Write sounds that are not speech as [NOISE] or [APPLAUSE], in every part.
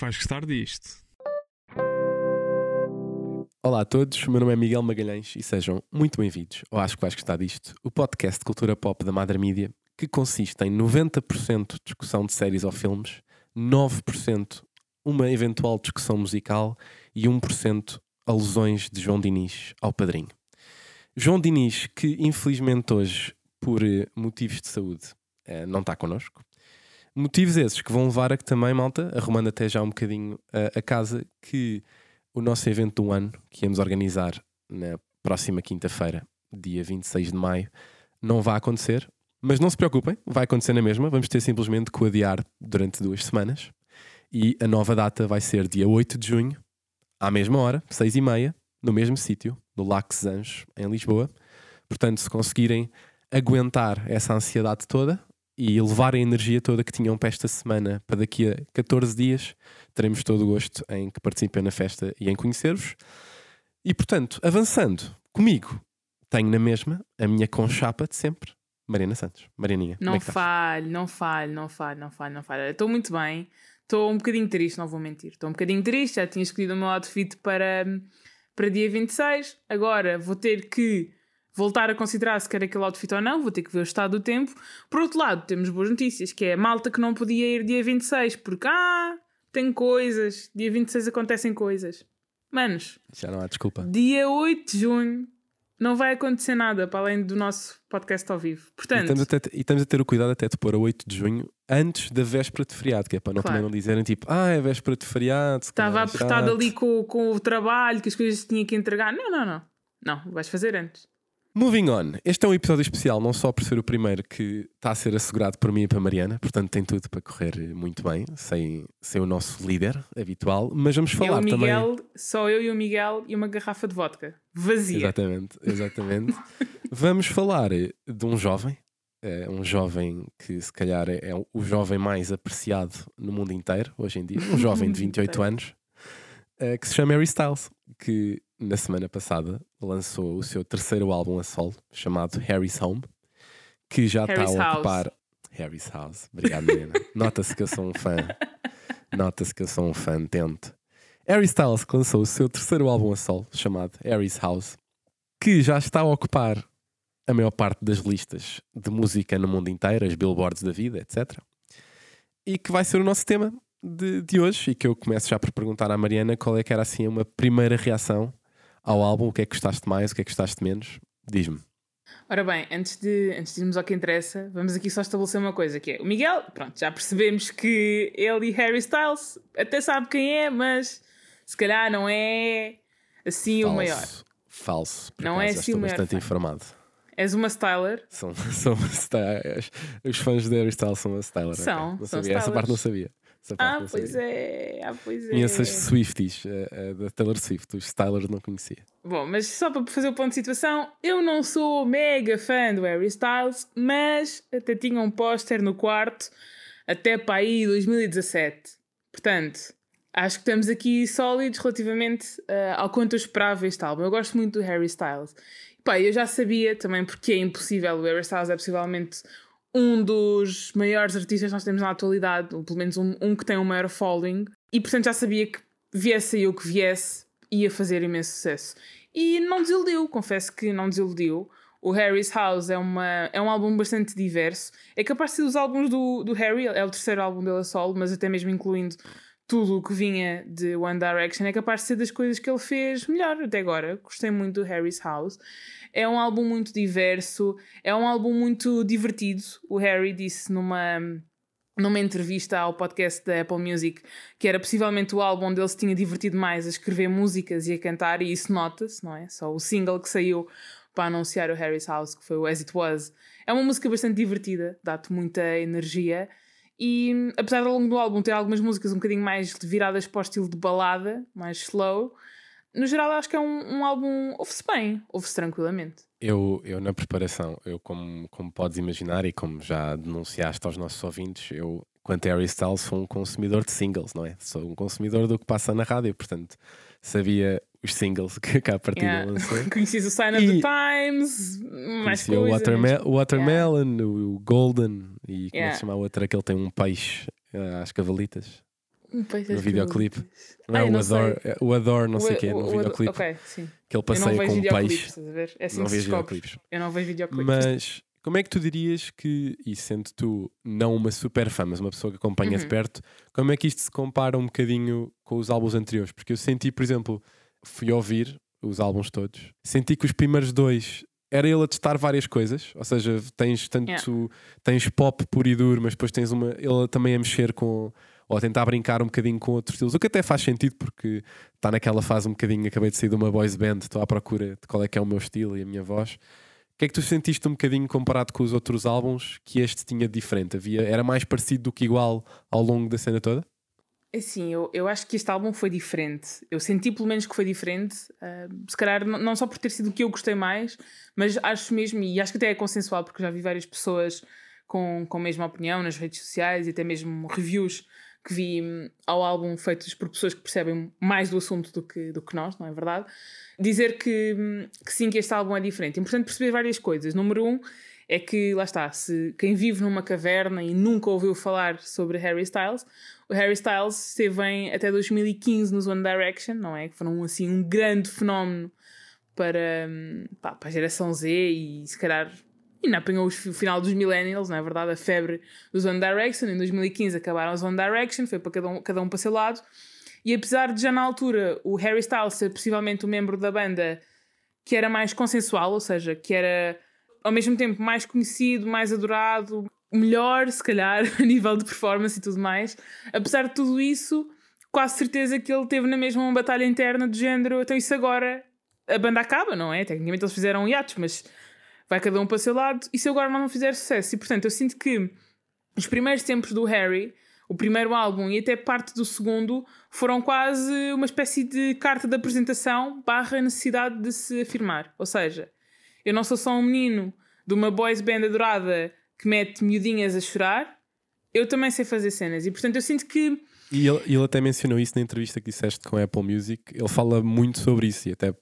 que vais gostar disto. Olá a todos, o meu nome é Miguel Magalhães e sejam muito bem-vindos ao Acho que vais gostar disto, o podcast de cultura pop da Madre Mídia, que consiste em 90% discussão de séries ou filmes, 9% uma eventual discussão musical e 1% alusões de João Diniz ao padrinho. João Diniz, que infelizmente hoje, por eh, motivos de saúde, eh, não está connosco. Motivos esses que vão levar a que também, malta, arrumando até já um bocadinho a, casa, que o nosso evento do ano, que íamos organizar na próxima quinta-feira, dia 26 de maio, não vai acontecer. Mas não se preocupem, vai acontecer na mesma. Vamos ter simplesmente que o adiar durante duas semanas. E a nova data vai ser dia 8 de junho, à mesma hora, 6 e meia, no mesmo sítio, no Lax Anjos, em Lisboa. Portanto, se conseguirem aguentar essa ansiedade toda e levar a energia toda que tinham para esta semana para daqui a 14 dias, teremos todo o gosto em que participem na festa e em conhecer-vos. E portanto, avançando comigo, tenho na mesma a minha conchapa de sempre, Mariana Santos. Marianinha. Não como é que estás? falhe, não falhe, não falhe, não falhe, não falhe. Estou muito bem. Estou um bocadinho triste, não vou mentir. Estou um bocadinho triste, já tinha escolhido o meu outfit para, para dia 26. Agora vou ter que voltar a considerar se quer aquele outfit ou não. Vou ter que ver o estado do tempo. Por outro lado, temos boas notícias, que é a malta que não podia ir dia 26, porque, ah, tem coisas. Dia 26 acontecem coisas. Manos, Já não há desculpa. dia 8 de junho não vai acontecer nada para além do nosso podcast ao vivo. E Portanto, estamos, até, e estamos a ter o cuidado até de pôr a 8 de junho antes da véspera de feriado, que é para não, Claro. também não dizerem tipo, ah, é véspera de feriado. Estava é apertado chato." ali com, com o trabalho, que as coisas tinha que entregar. Não, não, não. Não, vais fazer antes. Moving on. Este é um episódio especial, não só por ser o primeiro que está a ser assegurado por mim e para a Mariana, portanto tem tudo para correr muito bem, sem ser o nosso líder habitual, mas vamos é falar o Miguel, também. só eu e o Miguel e uma garrafa de vodka. Vazia. Exatamente, exatamente. [LAUGHS] vamos falar de um jovem, eh, um jovem que se calhar é é o jovem mais apreciado no mundo inteiro hoje em dia, um jovem de [LAUGHS] 28 Inteiro. anos, eh, que se chama Harry Styles, que na semana passada lançou o seu terceiro álbum a solo, chamado Harry's Home, que já está a House. ocupar. Harry's House, obrigado, Mariana. [LAUGHS] Nota-se que eu sou um fã. Nota-se que eu sou um fã tente. Harry Styles lançou o seu terceiro álbum a solo, chamado Harry's House, que já está a ocupar a maior parte das listas de música no mundo inteiro, as billboards da vida, etc. E que vai ser o nosso tema de, de hoje. E que eu começo já por perguntar à Mariana qual é que era assim uma primeira reação ao álbum, o que é que gostaste mais, o que é que gostaste menos. Diz-me. Ora bem, antes de, antes de irmos ao que interessa, vamos aqui só estabelecer uma coisa, que é o Miguel, pronto, já percebemos que ele e Harry Styles até sabe quem é, mas se calhar não é assim o maior. Falso. Não acaso, é assim estou bastante fã. informado. És uma styler. São, [LAUGHS] são styles. Os fãs de Harry Styles são a styler. São, Não são sabia. Essa stylers. parte não sabia. Ah, pois é. Ah, pois é. Conheço as Swifties eh, eh, da Taylor Swift, os Stylers não conhecia. Bom, mas só para fazer o ponto de situação, eu não sou mega fã do Harry Styles, mas até tinha um póster no quarto até para aí 2017. Portanto, acho que estamos aqui sólidos relativamente eh, ao quanto eu esperava este álbum. Eu gosto muito do Harry Styles. Pá, eu já sabia também porque é impossível. O Harry Styles é possivelmente um dos maiores artistas que nós temos na atualidade, ou pelo menos um, um que tem um maior following, e portanto já sabia que viesse aí o que viesse, ia fazer imenso sucesso. E não desiludiu, confesso que não desiludiu. O Harry's House é, uma, é um álbum bastante diverso. É capaz de ser dos álbuns do, do Harry, é o terceiro álbum dele a solo, mas até mesmo incluindo tudo o que vinha de One Direction, é capaz de ser das coisas que ele fez melhor até agora. Gostei muito do Harry's House. É um álbum muito diverso, é um álbum muito divertido. O Harry disse numa, numa entrevista ao podcast da Apple Music que era possivelmente o álbum onde ele se tinha divertido mais a escrever músicas e a cantar, e isso nota-se, não é? Só o single que saiu para anunciar o Harry's House, que foi o As It Was. É uma música bastante divertida, dá-te muita energia. E apesar de ao longo do álbum ter algumas músicas um bocadinho mais viradas para o estilo de balada, mais slow, no geral acho que é um, um álbum. ouve-se bem, ouve-se tranquilamente. Eu, eu na preparação, eu como, como podes imaginar e como já denunciaste aos nossos ouvintes, eu, quanto a Harry Styles, sou um consumidor de singles, não é? Sou um consumidor do que passa na rádio, portanto, sabia os singles que cá a partida Yeah. lançou. [LAUGHS] Conheces o Sign of the Times, mais o, coisas. Waterme- o Watermelon, o, o Golden e como é que Yeah. se chama a outra que ele tem um peixe eh, às cavalitas? Pois no és videoclipe. Não é o Adore, o Adore, não sei o quê, O- no o- o- videoclipe. Ok, sim. Que ele passeia com um peixe. É assim Não vejo videoclipes. Eu não vejo videoclipes. Mas como é que tu dirias que, e sendo tu não uma super fã, mas uma pessoa que acompanha de Uhum. perto, como é que isto se compara um bocadinho com os álbuns anteriores? Porque eu senti, por exemplo, fui ouvir os álbuns todos, senti que os primeiros dois era ele a testar várias coisas, ou seja, tens tanto tens pop puro e duro, mas depois tens uma ele também a mexer com ou a tentar brincar um bocadinho com outros estilos, o que até faz sentido porque está naquela fase um bocadinho, acabei de sair de uma boys band, estou à procura de qual é que é o meu estilo e a minha voz. O que é que tu sentiste um bocadinho comparado com os outros álbuns que este tinha de diferente? Havia, era mais parecido do que igual ao longo da cena toda? Assim, eu, eu acho que este álbum foi diferente. Eu senti pelo menos que foi diferente. ah, se calhar não só por ter sido o que eu gostei mais, mas acho mesmo, e acho que até é consensual, porque já vi várias pessoas com, com a mesma opinião nas redes sociais e até mesmo reviews que vi hum, ao álbum feitos por pessoas que percebem mais do assunto do que, do que nós, não é verdade? Dizer que, hum, que sim, que este álbum é diferente. É importante perceber várias coisas. Número um é que, lá está, se quem vive numa caverna e nunca ouviu falar sobre Harry Styles, o Harry Styles esteve em, até 2015 nos One Direction, não é? Que foram assim um grande fenómeno para, hum, pá, para a geração Z e se calhar ainda apanhou o final dos Millennials, não é verdade? A febre dos One Direction. Em 2015 acabaram os One Direction, foi para cada um, cada um para seu lado. E apesar de já na altura o Harry Styles ser possivelmente o membro da banda que era mais consensual, ou seja, que era ao mesmo tempo mais conhecido, mais adorado, melhor, se calhar, [LAUGHS] a nível de performance e tudo mais. Apesar de tudo isso, quase certeza que ele teve na mesma uma batalha interna do género. Então, isso agora a banda acaba, não é? Tecnicamente eles fizeram hiatos, mas vai cada um para o seu lado. E se agora não fizer sucesso? E portanto, eu sinto que os primeiros tempos do Harry, o primeiro álbum e até parte do segundo, foram quase uma espécie de carta de apresentação barra necessidade de se afirmar. Ou seja, eu não sou só um menino de uma boys band adorada que mete miudinhas a chorar, eu também sei fazer cenas. E portanto eu sinto que E ele, ele até mencionou isso na entrevista que disseste com a Apple Music. Ele fala muito sobre isso, e até,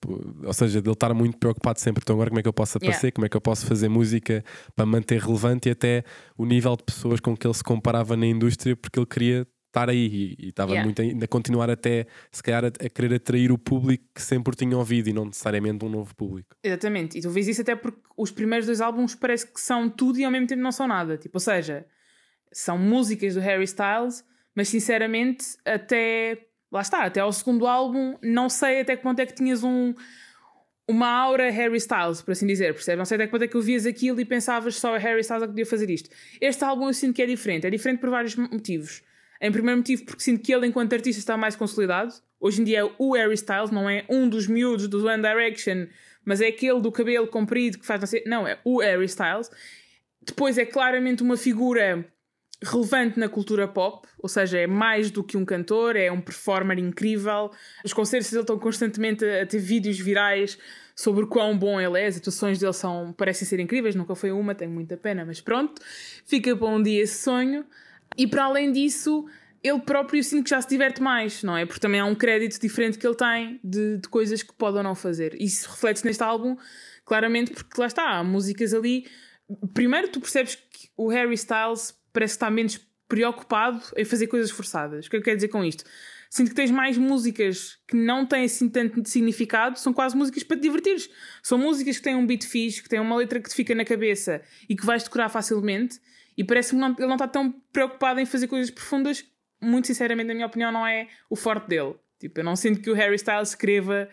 ou seja, dele estar muito preocupado sempre. Então, agora como é que eu posso aparecer? Yeah. Como é que eu posso fazer música para manter relevante e até o nível de pessoas com que ele se comparava na indústria, porque ele queria estar aí e, estava Yeah. muito ainda a continuar até, se calhar, a, a querer atrair o público que sempre tinha ouvido e não necessariamente um novo público. Exatamente, e tu vês isso até porque os primeiros dois álbuns parece que são tudo e ao mesmo tempo não são nada. Tipo, ou seja, são músicas do Harry Styles, mas sinceramente, até lá está, até ao segundo álbum, não sei até que ponto é que tinhas um uma aura Harry Styles, por assim dizer, percebe? Não sei até que ponto é que ouvias aquilo e pensavas só a Harry Styles é que podia fazer isto. Este álbum eu sinto que é diferente, é diferente por vários motivos. Em primeiro motivo, porque sinto que ele, enquanto artista, está mais consolidado. Hoje em dia é o Harry Styles, não é um dos miúdos do One Direction, mas é aquele do cabelo comprido que faz sei. Não, é o Harry Styles. Depois é claramente uma figura relevante na cultura pop, ou seja, é mais do que um cantor, é um performer incrível. Os concertos dele estão constantemente a ter vídeos virais sobre quão bom ele é. As atuações dele são, parecem ser incríveis, nunca foi uma, tenho muita pena, mas pronto, fica para um dia esse sonho. E para além disso, ele próprio sinto que já se diverte mais, não é? Porque também há um crédito diferente que ele tem de, de coisas que pode ou não fazer. Isso reflete-se neste álbum, claramente, porque lá está, há músicas ali. Primeiro, tu percebes que o Harry Styles parece está menos preocupado em fazer coisas forçadas. O que eu quero dizer com isto? Sinto que tens mais músicas que não têm assim tanto significado, são quase músicas para te divertires. São músicas que têm um beat fixe, que têm uma letra que te fica na cabeça e que vais decorar facilmente. E parece-me que não- ele não está tão preocupado em fazer coisas profundas. Muito sinceramente, na minha opinião, não é o forte dele. Tipo, eu não sinto que o Harry Styles escreva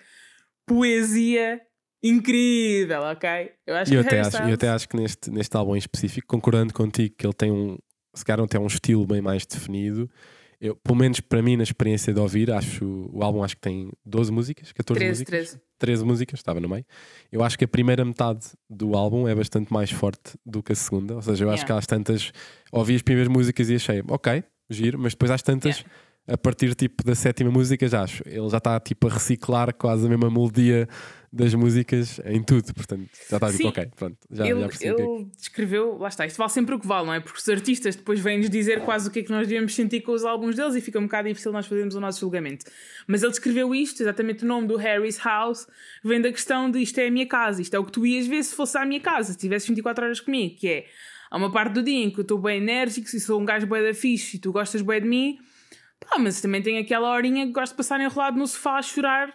poesia incrível, ok? Eu acho E eu que até, acho, eu Styles... até acho que neste, neste álbum em específico, concordando contigo que ele tem um, se calhar não tem um estilo bem mais definido. Eu, pelo menos para mim, na experiência de ouvir, acho o álbum acho que tem 12 músicas, 14 13, músicas. 13. 13 músicas, estava no meio. Eu acho que a primeira metade do álbum é bastante mais forte do que a segunda. Ou seja, eu acho Yeah. que às tantas ouvi as primeiras músicas e achei, ok, giro, mas depois às tantas, a partir tipo da sétima música, já acho. Ele já está tipo a reciclar quase a mesma melodia das músicas em tudo. Portanto, já está tipo, ok, pronto, já, ele, já percebi. que é que- ele descreveu, lá está, isto vale sempre o que vale, não é? Porque os artistas depois vêm-nos dizer quase o que é que nós devemos sentir com os álbuns deles e fica um bocado difícil nós fazermos o nosso julgamento. Mas ele descreveu isto, exatamente o nome do Harry's House, vem da questão de isto é a minha casa, isto é o que tu ias ver se fosse à minha casa, se tivesses 24 horas comigo, que é há uma parte do dia em que eu estou bem enérgico, se sou um gajo bem da fixe e tu gostas bem de mim, Pá, mas também tem aquela horinha que gosto de passar enrolado no sofá a chorar,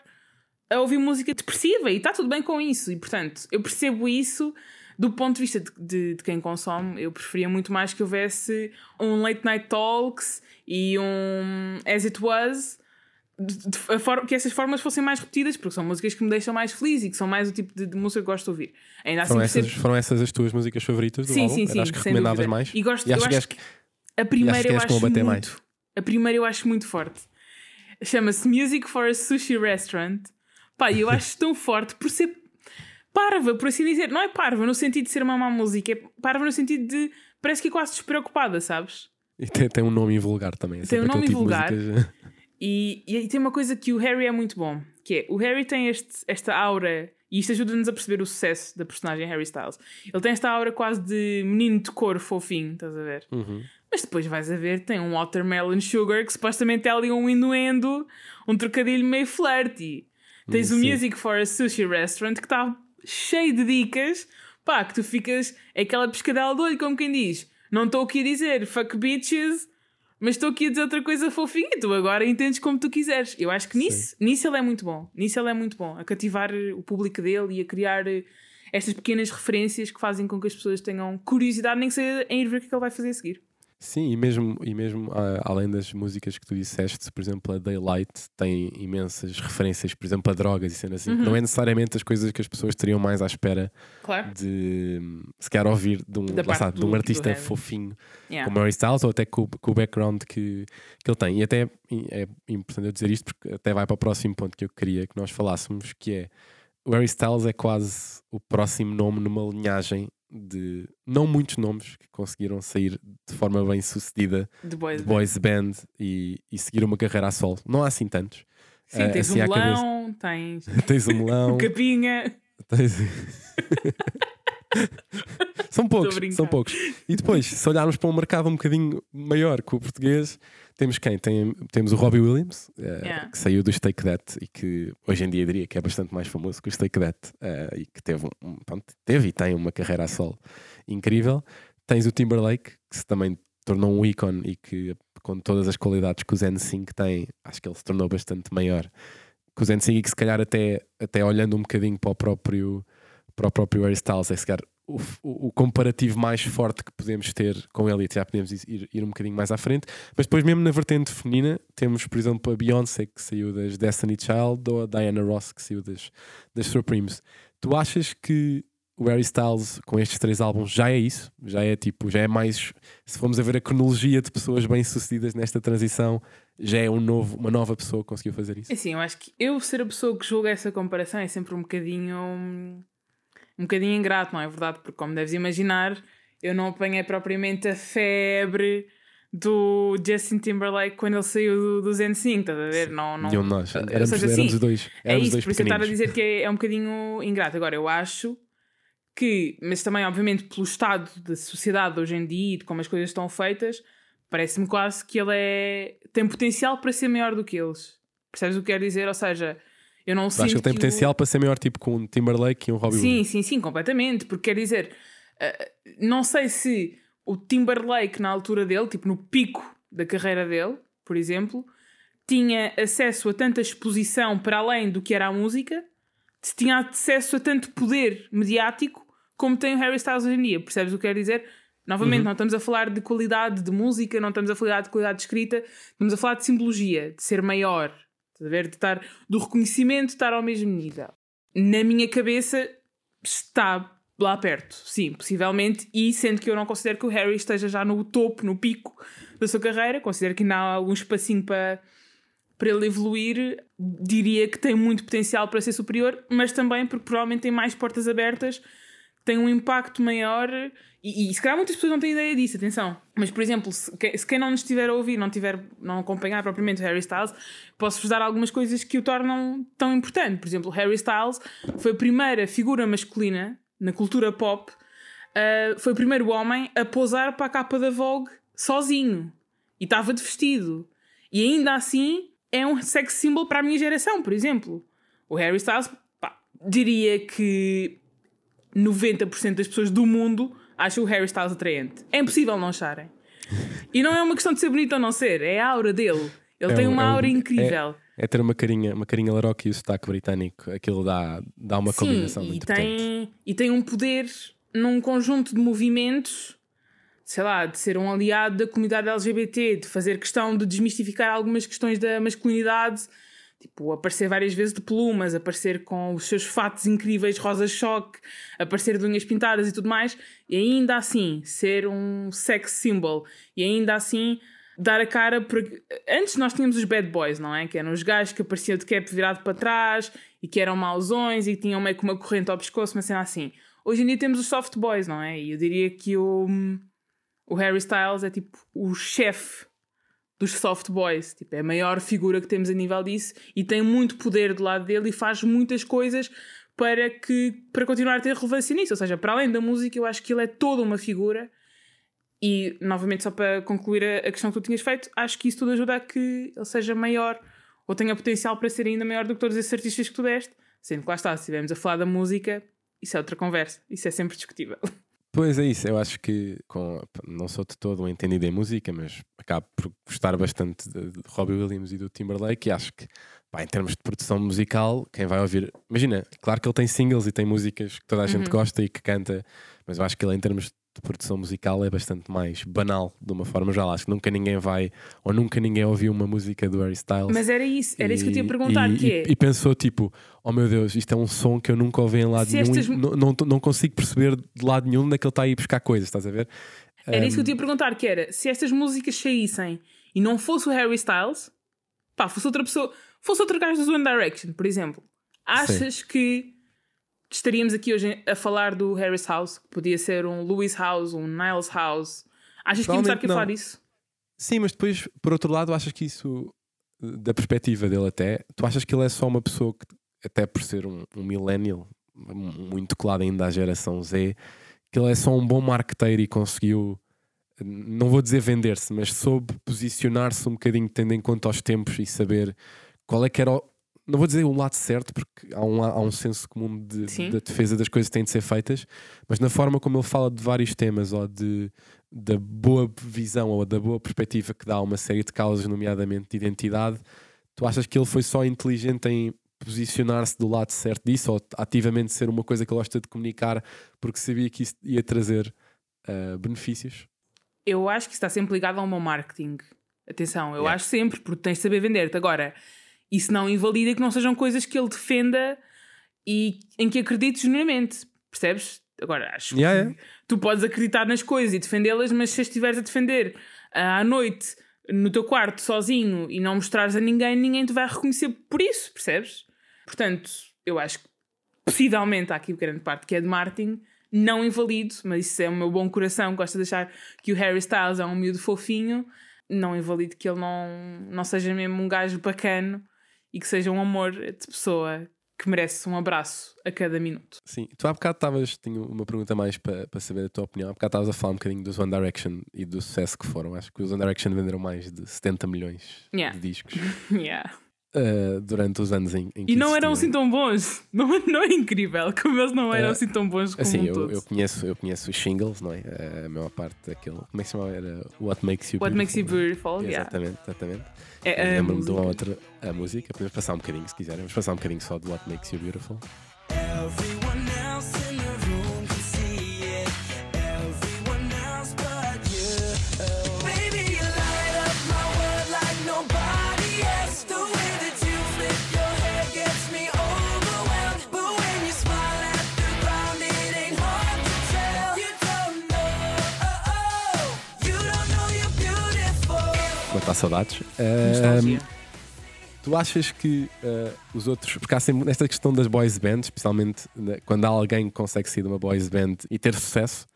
a ouvir música depressiva e está tudo bem com isso. E portanto, eu percebo isso do ponto de vista de, de, de, quem consome. Eu preferia muito mais que houvesse um Late Night Talks e um As It Was. De, forma, que essas formas fossem mais repetidas, porque são músicas que me deixam mais feliz e que são mais o tipo de, música que gosto de ouvir. Ainda foram, assim, essas, foram essas as tuas músicas favoritas do sim, álbum? Sim, sim, Acho que recomendavas mais. E gosto, e acho eu que acho que a primeira eu acho muito. Mais. A primeira eu acho muito forte. Chama-se Music for a Sushi Restaurant. Pá, eu [LAUGHS] acho tão forte por ser parva, por assim dizer. Não é parva no sentido de ser uma má música, é parva no sentido de parece que é quase despreocupada, sabes? E tem, tem um nome vulgar também. É tem um nome tipo vulgar. [LAUGHS] E, e, tem uma coisa que o Harry é muito bom, que é o Harry tem este, esta aura, e isto ajuda-nos a perceber o sucesso da personagem Harry Styles. Ele tem esta aura quase de menino de cor fofinho, estás a ver? Uhum. Mas depois vais a ver, tem um Watermelon Sugar que supostamente é ali um inuendo, um trocadilho meio flirty. Tens o Music for a Sushi Restaurant que está cheio de dicas, pá, que tu ficas, é aquela pescadela do olho, como quem diz. Não estou aqui a dizer fuck bitches, mas estou aqui a dizer outra coisa fofinha. Tu agora entendes como tu quiseres. Eu acho que nisso, nisso ele é muito bom. Nisso ele é muito bom. A cativar o público dele e a criar eh, estas pequenas referências que fazem com que as pessoas tenham curiosidade, nem que seja em ir ver o que, é que ele vai fazer a seguir. Sim, e mesmo, e mesmo uh, além das músicas que tu disseste, por exemplo, a Daylight tem imensas referências, por exemplo, a drogas e sendo assim. Uhum. Não é necessariamente as coisas que as pessoas teriam mais à espera claro. de se quer ouvir de um, lá, de um artista fofinho yeah. como Harry Styles ou até com, com, o background que, que ele tem. E até é importante eu dizer isto porque até vai para o próximo ponto que eu queria que nós falássemos, que é o Harry Styles é quase o próximo nome numa linhagem de não muitos nomes que conseguiram sair de forma bem sucedida de boys, boys band, e, e, seguir uma carreira a solo. Não há assim tantos. Sim, uh, tens assim, um melão, tens... [LAUGHS] tens um melão, [LAUGHS] um capinha. Tens... [LAUGHS] são poucos, são poucos. E depois, se olharmos para um mercado um bocadinho maior que o português, temos quem? Tem, temos o Robbie Williams, uh, yeah. que saiu do Stake That e que hoje em dia diria que é bastante mais famoso que o Stake That uh, e que teve, um, pronto, teve e tem uma carreira a solo incrível. Tens o Timberlake, que se também tornou um ícone e que, com todas as qualidades que o Zen 5 tem, acho que ele se tornou bastante maior que o Zen 5 e que se calhar até, até olhando um bocadinho para o próprio, para o próprio Harry Styles, é se calhar o, o, comparativo mais forte que podemos ter com ele, e já podemos ir, ir, um bocadinho mais à frente. Mas depois, mesmo na vertente feminina, temos, por exemplo, a Beyoncé, que saiu das Destiny Child, ou a Diana Ross, que saiu das, das Supremes. Tu achas que o Harry Styles, com estes três álbuns, já é isso? Já é tipo, já é mais. Se formos a ver a cronologia de pessoas bem-sucedidas nesta transição, já é um novo, uma nova pessoa que conseguiu fazer isso? É sim, eu acho que eu ser a pessoa que julga essa comparação é sempre um bocadinho um bocadinho ingrato, não é verdade? Porque, como deves imaginar, eu não apanhei propriamente a febre do Justin Timberlake quando ele saiu do, do Zen 5, estás a ver? Não, não, Nenhum de nós. Éramos, seja, éramos assim, os dois. É éramos é isso, dois por isso eu estar a dizer que é, é um bocadinho ingrato. Agora, eu acho que, mas também, obviamente, pelo estado da sociedade hoje em dia e de como as coisas estão feitas, parece-me quase que ele é, tem potencial para ser maior do que eles. Percebes o que quero dizer? Ou seja, eu não. Acho que ele tem potencial o... para ser maior, tipo com um Timberlake e um Robbie Sim, Williams. sim, sim, completamente. Porque quer dizer, uh, não sei se o Timberlake, na altura dele, tipo no pico da carreira dele, por exemplo, tinha acesso a tanta exposição para além do que era a música, se tinha acesso a tanto poder mediático como tem o Harry Styles hoje em dia. Percebes o que quero dizer? Novamente, uhum. não estamos a falar de qualidade de música, não estamos a falar de qualidade de escrita, estamos a falar de simbologia, de ser maior, Estás a ver? De estar, do reconhecimento estar ao mesmo nível. Na minha cabeça está lá perto, sim, possivelmente, e sendo que eu não considero que o Harry esteja já no topo, no pico da sua carreira, considero que ainda há algum espacinho para, para ele evoluir, diria que tem muito potencial para ser superior, mas também porque provavelmente tem mais portas abertas, tem um impacto maior e, e se calhar muitas pessoas não têm ideia disso, atenção. Mas, por exemplo, se, se quem não nos estiver a ouvir, não, tiver, não acompanhar propriamente o Harry Styles, posso-vos dar algumas coisas que o tornam tão importante. Por exemplo, Harry Styles foi a primeira figura masculina na cultura pop, uh, foi o primeiro homem a posar para a capa da Vogue sozinho. E estava de vestido. E ainda assim é um sex symbol para a minha geração, por exemplo. O Harry Styles, pá, diria que 90% das pessoas do mundo acho o Harry Styles atraente. É impossível não acharem. E não é uma questão de ser bonito ou não ser, é a aura dele. Ele É tem um- uma é um- aura incrível. É ter uma carinha, uma carinha laroca e o sotaque britânico. Aquilo dá, dá uma Sim, combinação e muito potente. tem, e tem um poder num conjunto de movimentos, sei lá, de ser um aliado da comunidade LGBT, de fazer questão de desmistificar algumas questões da masculinidade, tipo, aparecer várias vezes de plumas, aparecer com os seus fatos incríveis rosa-choque, aparecer de unhas pintadas e tudo mais, e ainda assim ser um sex symbol, e ainda assim dar a cara porque antes nós tínhamos os bad boys, não é? Que eram os gajos que apareciam de cap virado para trás e que eram mauzões e que tinham meio que uma corrente ao pescoço, uma cena assim. Hoje em dia temos os soft boys, não é? E eu diria que o, o Harry Styles é tipo o chefe dos soft boys, tipo, é a maior figura que temos a nível disso e tem muito poder do lado dele e faz muitas coisas para que para continuar a ter relevância nisso, ou seja, para além da música, eu acho que ele é toda uma figura e, novamente, só para concluir a, a questão que tu tinhas feito, acho que isso tudo ajuda a que ele seja maior ou tenha potencial para ser ainda maior do que todos esses artistas que tu deste. Sendo que lá está, se estivermos a falar da música, isso é outra conversa. Isso é sempre discutível. [LAUGHS] Pois é isso, eu acho que com, não sou de todo um entendido em música, mas acabo por gostar bastante de, de Robbie Williams e do Timberlake e acho que pá, em termos de produção musical, quem vai ouvir, imagina, claro que ele tem singles e tem músicas que toda a gente Uhum. gosta e que canta, mas eu acho que ele em termos de produção musical é bastante mais banal de uma forma geral. Acho que nunca ninguém vai, ou nunca ninguém ouviu uma música do Harry Styles. Mas era isso, era isso que eu te ia E- perguntar, e, que é... e, e pensou tipo, oh meu Deus, isto é um som que eu nunca ouvi em lado Se nenhum estas- e não, não, não consigo perceber de lado nenhum onde é que ele está aí buscar coisas, estás a ver? Era isso que eu Um, te ia perguntar, que era se estas músicas saíssem e não fosse o Harry Styles, pá, fosse outra pessoa, fosse outro gajo do One Direction, por exemplo, achas que estaríamos aqui hoje a falar do Harry's House, que podia ser um Louis House, um Niles House? Achas que íamos estar aqui a falar disso? Sim, mas depois, por outro lado, achas que isso, da perspectiva dele até, tu achas que ele é só uma pessoa que, até por ser um, um millennial, muito colado ainda à geração Z, que ele é só um bom marketeiro e conseguiu, não vou dizer vender-se, mas soube posicionar-se um bocadinho tendo em conta os tempos e saber qual é que era o, não vou dizer o lado certo, porque há um, há um senso comum de, da defesa das coisas que têm de ser feitas, mas na forma como ele fala de vários temas ou de, da boa visão ou da boa perspectiva que dá a uma série de causas, nomeadamente de identidade, tu achas que ele foi só inteligente em posicionar-se do lado certo disso ou ativamente ser uma coisa que ele gosta de comunicar porque sabia que isso ia trazer ah, benefícios? Eu acho que está sempre ligado ao meu marketing. Atenção, eu Yeah. acho sempre, porque tens de saber vender-te. Agora, isso não invalida que não sejam coisas que ele defenda e em que acredite genuinamente. Percebes? Agora, acho Yeah, que tu podes acreditar nas coisas e defendê-las, mas se estiveres a defender ah, à noite no teu quarto sozinho e não mostrares a ninguém, ninguém te vai reconhecer por isso, percebes? Portanto, eu acho que possivelmente há aqui grande parte que é de marketing, não invalido, mas isso é o meu bom coração, gosto de achar que o Harry Styles é um miúdo fofinho, não invalido que ele não, não seja mesmo um gajo bacano e que seja um amor de pessoa que merece um abraço a cada minuto. Sim, tu há bocado estavas, tinha uma pergunta mais para para saber a tua opinião. Há bocado estavas a falar um bocadinho dos One Direction e do sucesso que foram. Acho que os One Direction venderam mais de 70 milhões Yeah. de discos [LAUGHS] Yeah. Ah, durante os anos em, em que E não eram assim tão bons. [LAUGHS] Não, não é incrível como eles não eram Eh, assim tão bons como Assim, um eu, todo. eu, conheço, eu conheço os singles, não é? A maior parte daquele. Como é que se chamava? Era What Makes You What makes you Beautiful. beautiful, yeah. Exatamente, exatamente. É Lembro-me de uma outra, a música. Podemos passar um bocadinho se quiserem. Vamos passar um bocadinho só de What Makes You Beautiful. Everyone Matar saudades. Ahm, Tu achas que ah, os outros. Porque há sempre nesta questão das boys bands, especialmente né, quando há alguém que consegue sair de uma boys band e ter sucesso,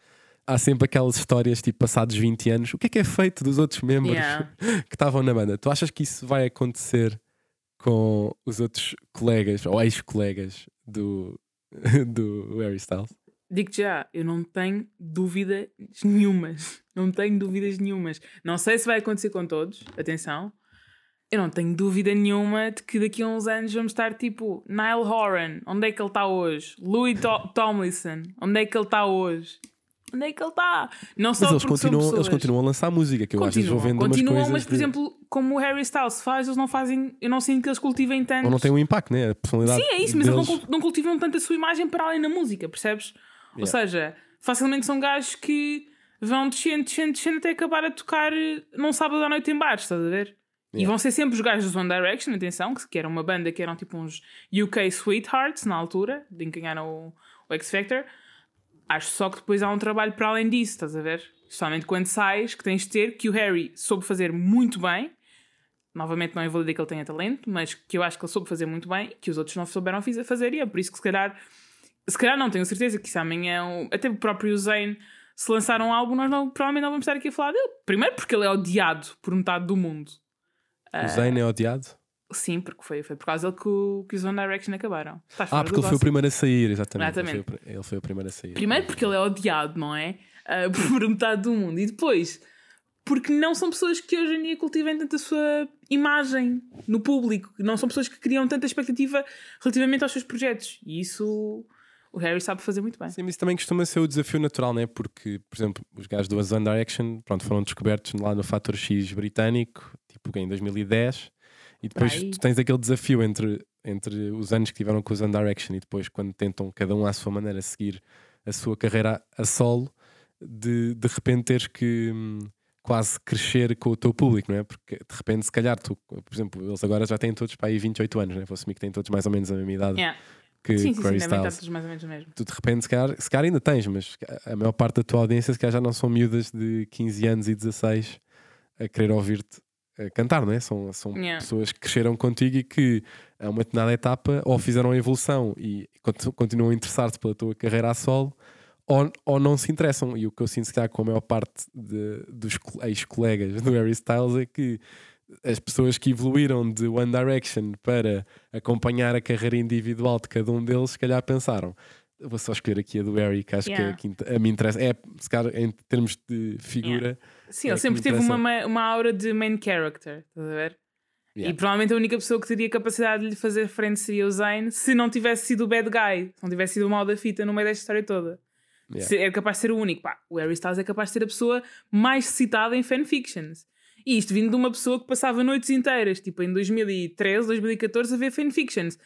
há sempre aquelas histórias tipo passados 20 anos. O que é que é feito dos outros membros Yeah. [LAUGHS] que estavam na banda? Tu achas que isso vai acontecer com os outros colegas ou ex-colegas do, [LAUGHS] do Harry Styles? Digo já, eu não tenho dúvidas nenhumas. [LAUGHS] Não tenho dúvidas nenhumas. Não sei se vai acontecer com todos, atenção. Eu não tenho dúvida nenhuma de que daqui a uns anos vamos estar tipo Niall Horan, onde é que ele está hoje? Louis To- Tomlinson, onde é que ele está hoje? onde é que ele está? Não só Mas eles continuam, eles continuam a lançar música, que eu às vezes vou Continuam, vendo umas continuam, coisas. mas por de- exemplo, como o Harry Styles faz, eles não fazem. Eu não sinto que eles cultivem tanto. Ou não tem um impacto, né? A personalidade. Sim, é isso, mas eles não cultivam tanto a sua imagem para além da música, percebes? Ou Yeah. seja, facilmente são gajos que vão descendo, descendo, descendo até acabar a tocar num sábado à noite em bares, estás a ver? E Yeah. vão ser sempre os gajos do One Direction, atenção, que que era uma banda que eram tipo uns UK Sweethearts na altura, de em que ganharam o, o X Factor. Acho só que depois há um trabalho para além disso, estás a ver? Especialmente quando sais, que tens de ter, que o Harry soube fazer muito bem. Novamente, não invalida que ele tenha talento, mas que eu acho que ele soube fazer muito bem, que os outros não souberam fazer, e é por isso que se calhar, se calhar não tenho certeza que isso amanhã, um- até o próprio Zayn, se lançar um álbum, nós não, provavelmente não vamos estar aqui a falar dele. Primeiro, porque ele é odiado por metade do mundo. O Zayn é odiado. Sim, porque foi, foi por causa dele que, o- que os One Direction acabaram. Estás Ah, porque ele foi o primeiro a sair, exatamente. Exatamente. Ele, foi, o ele foi o primeiro a sair. Primeiro porque ele é odiado, não é? Ah, [LAUGHS] por metade do mundo. E depois porque não são pessoas que hoje em dia cultivem tanto a sua imagem no público. Não são pessoas que criam tanta expectativa relativamente aos seus projetos. E isso o Harry sabe fazer muito bem. Sim, mas isso também costuma ser o desafio natural, né? Porque, por exemplo, os gajos do One Direction pronto, foram descobertos lá no Fator X britânico, tipo em 2010, e depois tu tens aquele desafio entre, entre os anos que tiveram com os One Direction e depois quando tentam cada um à sua maneira seguir a sua carreira a, a solo, de de repente teres que hum, quase crescer com o teu público, não é? Porque de repente, se calhar, tu, por exemplo, eles agora já têm todos para aí 28 anos, né? Vou assumir que têm todos mais ou menos a mesma idade Yeah. Que, Sim, sim, sim, Styles todos mais ou menos mesmo. tu de repente, se calhar, se calhar ainda tens, mas a maior parte da tua audiência, se calhar já não são miúdas de 15 anos e 16 a querer ouvir-te a cantar, não é? São, são Yeah. pessoas que cresceram contigo e que a uma determinada etapa ou fizeram a evolução e conti- continuam a interessar-se pela tua carreira a solo ou, ou não se interessam. E o que eu sinto, se calhar, com a maior parte de- dos co- ex-colegas do Harry Styles é que as pessoas que evoluíram de One Direction para acompanhar a carreira individual de cada um deles, se calhar pensaram. "Eu Vou só escolher aqui a do Harry, que acho Yeah. que é a, que a mim interessa. É, se calhar, em termos de figura. Sim, É ele sempre teve uma, uma aura de main character, estás a ver? Yeah. E provavelmente a única pessoa que teria capacidade de lhe fazer frente seria o Zayn se não tivesse sido o bad guy, se não tivesse sido o mal da fita no meio desta história toda. Yeah. Se- Era capaz de ser o único. Pá, o Harry Styles é capaz de ser a pessoa mais citada em fanfictions. E isto vindo de uma pessoa que passava noites inteiras, tipo em 2013, 2014, a ver fanfictions.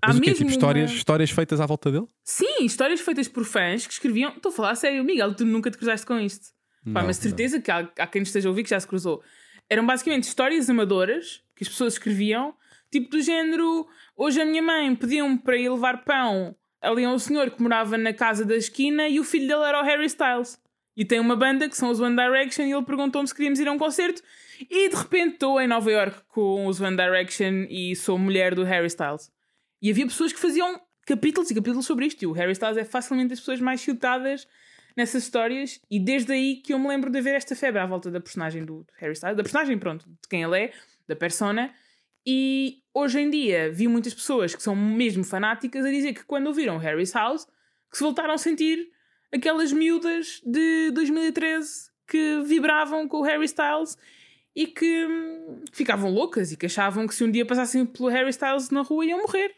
Há Mas o quê? Tipo uma- histórias, histórias feitas à volta dele? Sim, histórias feitas por fãs que escreviam. Estou a falar a sério, Miguel, tu nunca te cruzaste com isto. Pá, Não, mas de certeza que há, há quem esteja a ouvir que já se cruzou. Eram basicamente histórias amadoras que as pessoas escreviam, tipo do género: hoje a minha mãe pediu-me para ir levar pão ali a um senhor que morava na casa da esquina e o filho dele era o Harry Styles. E tem uma banda que são os One Direction e ele perguntou-me se queríamos ir a um concerto. E de repente estou em Nova York com os One Direction e sou mulher do Harry Styles. E havia pessoas que faziam capítulos e capítulos sobre isto. E o Harry Styles é facilmente das pessoas mais citadas nessas histórias. E desde aí que eu me lembro de haver esta febre à volta da personagem do Harry Styles, da personagem, pronto, de quem ele é, da persona. E hoje em dia vi muitas pessoas que são mesmo fanáticas a dizer que quando ouviram Harry Styles, que se voltaram a sentir aquelas miúdas de 2013 que vibravam com o Harry Styles e que hum, ficavam loucas e que achavam que se um dia passassem pelo Harry Styles na rua iam morrer.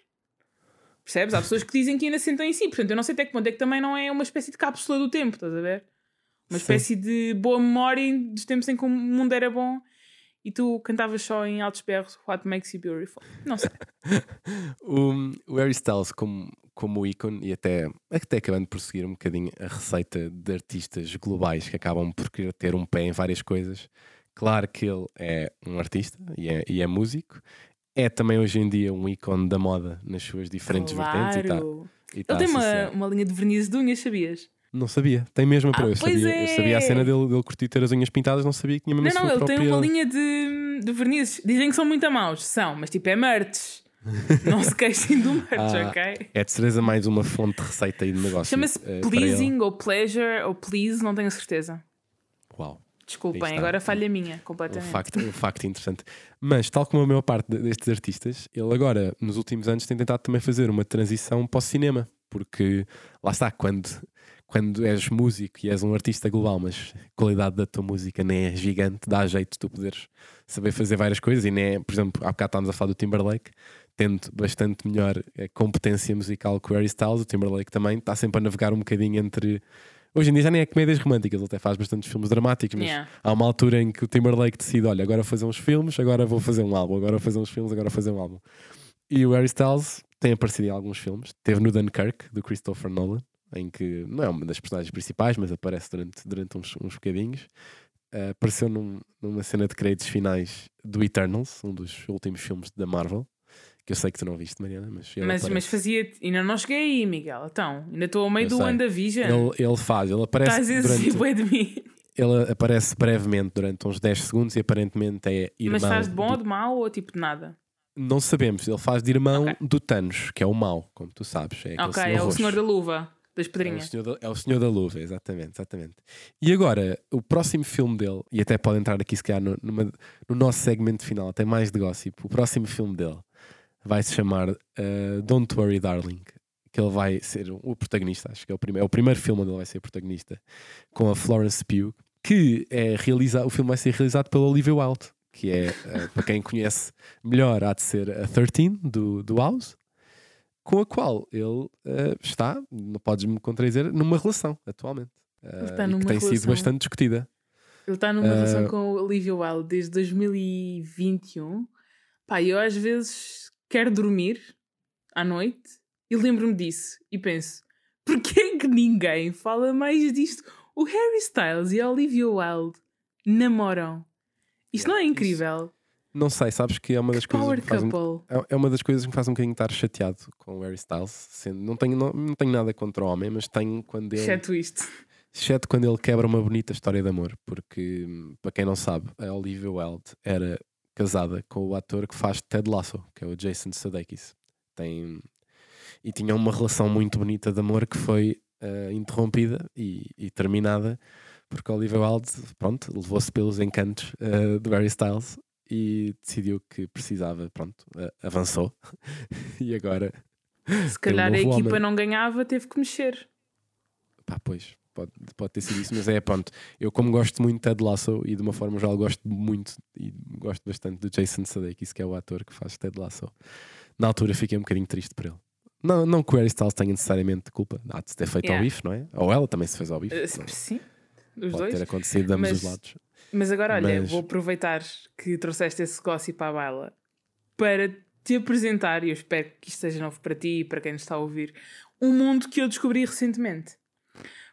Percebes? Há pessoas que dizem que ainda sentem em si. Portanto, eu não sei até que ponto é que também não é uma espécie de cápsula do tempo, estás a ver? Uma Sim. espécie de boa memória dos tempos em que o mundo era bom e tu cantavas só em altos berros What Makes You Beautiful. Não sei. [LAUGHS] O, o Harry Styles, como, como ícone, e até, até acabando por seguir um bocadinho a receita de artistas globais que acabam por querer ter um pé em várias coisas. Claro que ele é um artista e é, e é músico. É também hoje em dia um ícone da moda nas suas diferentes vertentes. E tá, claro. e tá Ele tem uma, uma linha de verniz de unhas, sabias? Não sabia, tem mesmo para Ah, eu sabia, eu é. sabia a cena dele, dele curtir ter as unhas pintadas, não sabia que tinha mesmo Não, não, ele tem própria... uma linha de, de vernizes. Dizem que são muito a maus. São, mas tipo é merch. [LAUGHS] não se queixem do merch, Ah, ok? É de certeza mais uma fonte de receita e de negócio. Chama-se para pleasing ou pleasure ou please, não tenho certeza. Uau. Desculpem, agora falha minha, Um completamente. facto, um facto interessante. Mas, tal como a maior parte de- destes artistas, ele agora, nos últimos anos, tem tentado também fazer uma transição para o cinema. Porque, lá está, quando, quando és músico e és um artista global, mas a qualidade da tua música nem é gigante, dá jeito de tu poderes saber fazer várias coisas. E nem é, por exemplo, há bocado estávamos a falar do Timberlake, tendo bastante melhor eh, competência musical que o Harry Styles, o Timberlake também está sempre a navegar um bocadinho entre Hoje em dia já nem é comédias românticas, ele até faz bastantes filmes dramáticos, mas Yeah. há uma altura em que o Timberlake decide: olha, agora vou fazer uns filmes, agora vou fazer um álbum, agora vou fazer uns filmes, agora vou fazer um álbum. E o Harry Styles tem aparecido em alguns filmes, teve no Dunkirk, do Christopher Nolan, em que não é uma das personagens principais, mas aparece durante, durante uns, uns bocadinhos. Uh, apareceu num- numa cena de créditos finais do Eternals, um dos últimos filmes da Marvel, que eu sei que tu não viste, Mariana, mas Mas, mas fazia. Ainda não cheguei aí, Miguel. Então, ainda estou ao meio Eu do sei. WandaVision. ele, ele faz, ele aparece Estás a durante, bué de mim. ele aparece brevemente durante uns 10 segundos e aparentemente é irmão. Mas faz de bom do- ou de mau ou tipo de nada? Não sabemos, ele faz de irmão Ok. do Thanos, que é o mau, como tu sabes. É ok, é o senhor da luva, das É o, pedrinhas. senhor da, é o senhor da luva, exatamente, exatamente. E agora, o próximo filme dele, e até pode entrar aqui se calhar no, numa- no nosso segmento final, tem mais de gossip. O próximo filme dele vai se chamar uh, Don't Worry Darling, que ele vai ser o protagonista, acho que é o primeiro, é o primeiro filme onde ele vai ser protagonista, com a Florence Pugh, que é realizado, o filme vai ser realizado pela Olivia Wilde, que é, uh, para quem conhece melhor, há de ser a 13 do, do House, com a qual ele uh, está, não podes-me contradizer, numa relação atualmente. Uh, que tem sido relação. bastante discutida. Ele está numa Ah. relação com o Olivia Wilde desde 2021. Pá, eu às vezes quero dormir à noite e lembro-me disso e penso: porquê é que ninguém fala mais disto? O Harry Styles e a Olivia Wilde namoram. Isto não é isso- incrível? Não sei, sabes que é uma das coisas que me faz um, é- é uma das coisas que me faz um bocadinho estar chateado com o Harry Styles. Sendo, não, tenho, não, não tenho nada contra o homem, mas tenho quando ele, Exceto isto. exceto quando ele quebra uma bonita história de amor. Porque, para quem não sabe, a Olivia Wilde era casada com o ator que faz Ted Lasso, que é o Jason Sudeikis. Tem, e tinha uma relação muito bonita de amor que foi eh, interrompida e, e terminada porque a Olivia Wilde, pronto, levou-se pelos encantos eh, do Harry Styles e decidiu que precisava, pronto, avançou [LAUGHS] e agora, Se calhar a novo equipa homem. não ganhava, teve que mexer. pá, pois, pode, pode ter sido isso, mas é, pronto, eu como gosto muito de Ted Lasso e de uma forma geral gosto muito e gosto bastante do Jason Sudeikis, que é o ator que faz Ted Lasso, na altura fiquei um bocadinho triste por ele. Não, não que o Harry Styles tenha necessariamente culpa, há de se ter feito Yeah. ao bife, não é? Ou ela também se fez ao bife. Uh? Sim, os Pode dois. ter acontecido de ambos Mas- os lados. Mas agora, olha, Mas- vou aproveitar que trouxeste esse gossip à baila para te apresentar, e eu espero que isto seja novo para ti e para quem nos está a ouvir, um mundo que eu descobri recentemente.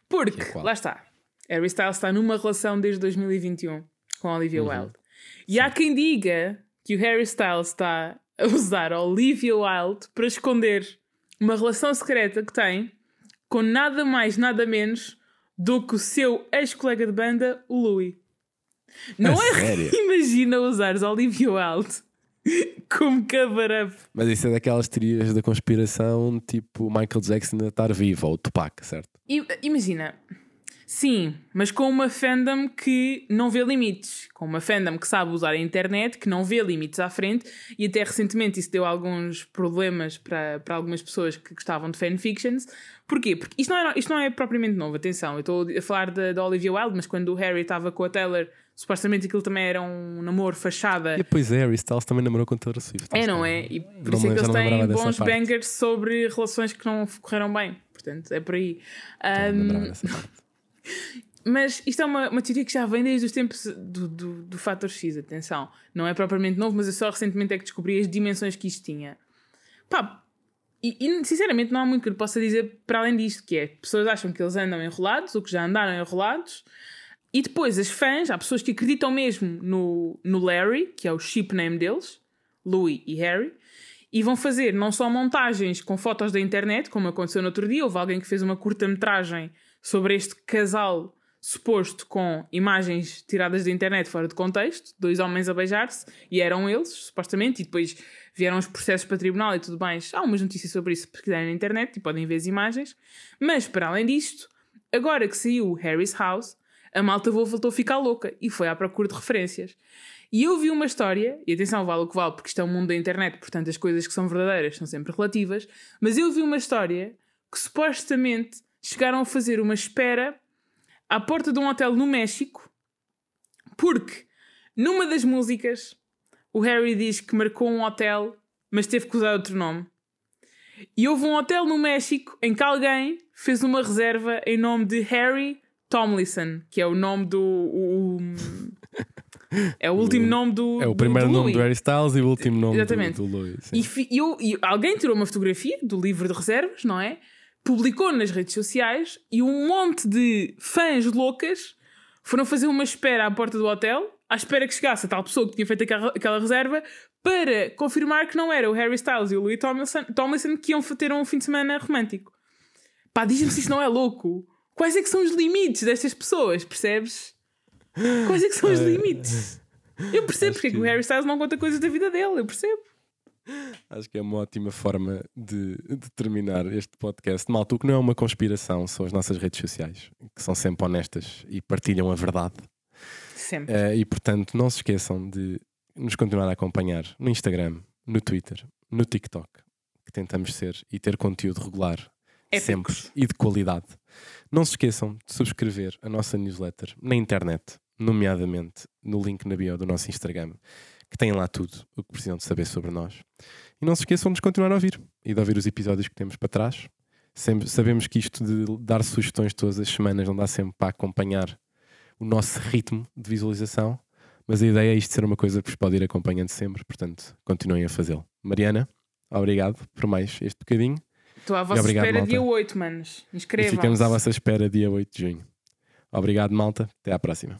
Porque, Que é lá está, Harry Styles está numa relação desde 2021 com a Olivia Uhum. Wilde. E há quem diga que o Harry Styles está a usar a Olivia Wilde para esconder uma relação secreta que tem com nada mais, nada menos do que o seu ex-colega de banda, o Louis. Não A é? [LAUGHS] sério? Imagina usares Olivia Wilde [LAUGHS] como cover-up. Mas isso é daquelas teorias da conspiração, tipo Michael Jackson ainda estar vivo, ou Tupac, certo? I- Imagina, sim, mas com uma fandom que não vê limites, com uma fandom que sabe usar a internet, que não vê limites à frente, e até recentemente isso deu alguns problemas para, para algumas pessoas que gostavam de fanfictions. Porquê? Porque isto não, é, isto não é propriamente novo, atenção, eu estou a falar da da Olivia Wilde, mas quando o Harry estava com a Taylor, supostamente aquilo também era um namoro fachada. E depois Harry Styles também namorou com Taylor Swift. É, não é? E por Não isso é que eles têm bons parte. bangers sobre relações que não correram bem. Portanto, é por aí. Parte. [LAUGHS] mas isto é uma, uma teoria que já vem desde os tempos do, do, do Fator X, atenção. Não é propriamente novo, mas eu só recentemente é que descobri as dimensões que isto tinha. Pá, e, e, sinceramente não há muito que lhe possa dizer para além disto, que é, pessoas acham que eles andam enrolados, ou que já andaram enrolados, e depois as fãs, há pessoas que acreditam mesmo no, no Larry, que é o chip name deles, Louis e Harry, e vão fazer não só montagens com fotos da internet, como aconteceu no outro dia, houve alguém que fez uma curta-metragem sobre este casal suposto com imagens tiradas da internet fora de contexto, dois homens a beijar-se, e eram eles, supostamente, e depois vieram os processos para tribunal e tudo mais. Há umas notícias sobre isso se pesquisarem na internet e podem ver as imagens. Mas, para além disto, agora que saiu Harry's House, a malta voltou a ficar louca e foi à procura de referências. E eu vi uma história, e atenção, vale o que vale, porque isto é o mundo da internet, portanto as coisas que são verdadeiras são sempre relativas, mas eu vi uma história que supostamente chegaram a fazer uma espera à porta de um hotel no México, porque numa das músicas o Harry diz que marcou um hotel, mas teve que usar outro nome. E houve um hotel no México em que alguém fez uma reserva em nome de Harry Tomlinson, que é o nome do. o- o- [LAUGHS] é o último nome do. É o do- primeiro do nome Louis. do Harry Styles e o último nome do, Exatamente. do Louis. sim. E, fi- eu- e alguém tirou uma fotografia do livro de reservas, não é? Publicou nas redes sociais e um monte de fãs loucas foram fazer uma espera à porta do hotel, à espera que chegasse a tal pessoa que tinha feito aquela, aquela reserva, para confirmar que não era o Harry Styles e o Louis Tomlinson, Tomlinson que iam ter um fim de semana romântico. Pá, diz-me se isto não é louco. Quais é que são os limites destas pessoas, percebes? Quais é que são os limites? Eu percebo Acho porque é que o Harry Styles não conta coisas da vida dele, eu percebo. Acho que é uma ótima forma de, de terminar este podcast. Malta, o que não é uma conspiração são as nossas redes sociais, que são sempre honestas e partilham a verdade. Sempre. Eh, e portanto, não se esqueçam de nos continuar a acompanhar no Instagram, no Twitter, no TikTok, que tentamos ser e ter conteúdo regular sempre e de qualidade. Não se esqueçam de subscrever a nossa newsletter na internet, nomeadamente no link na bio do nosso Instagram, que tem lá tudo o que precisam de saber sobre nós. E não se esqueçam de nos continuar a ouvir e de ouvir os episódios que temos para trás. Sempre, sabemos que isto de dar sugestões todas as semanas não dá sempre para acompanhar o nosso ritmo de visualização, mas a ideia é isto ser uma coisa que vos pode ir acompanhando sempre, portanto, continuem a fazê-lo. Mariana, obrigado por mais este bocadinho Estou à vossa obrigado, espera malta. dia 8, manos. Inscrevam-se. ficamos à vossa espera dia 8 de junho. Obrigado, malta. Até à próxima.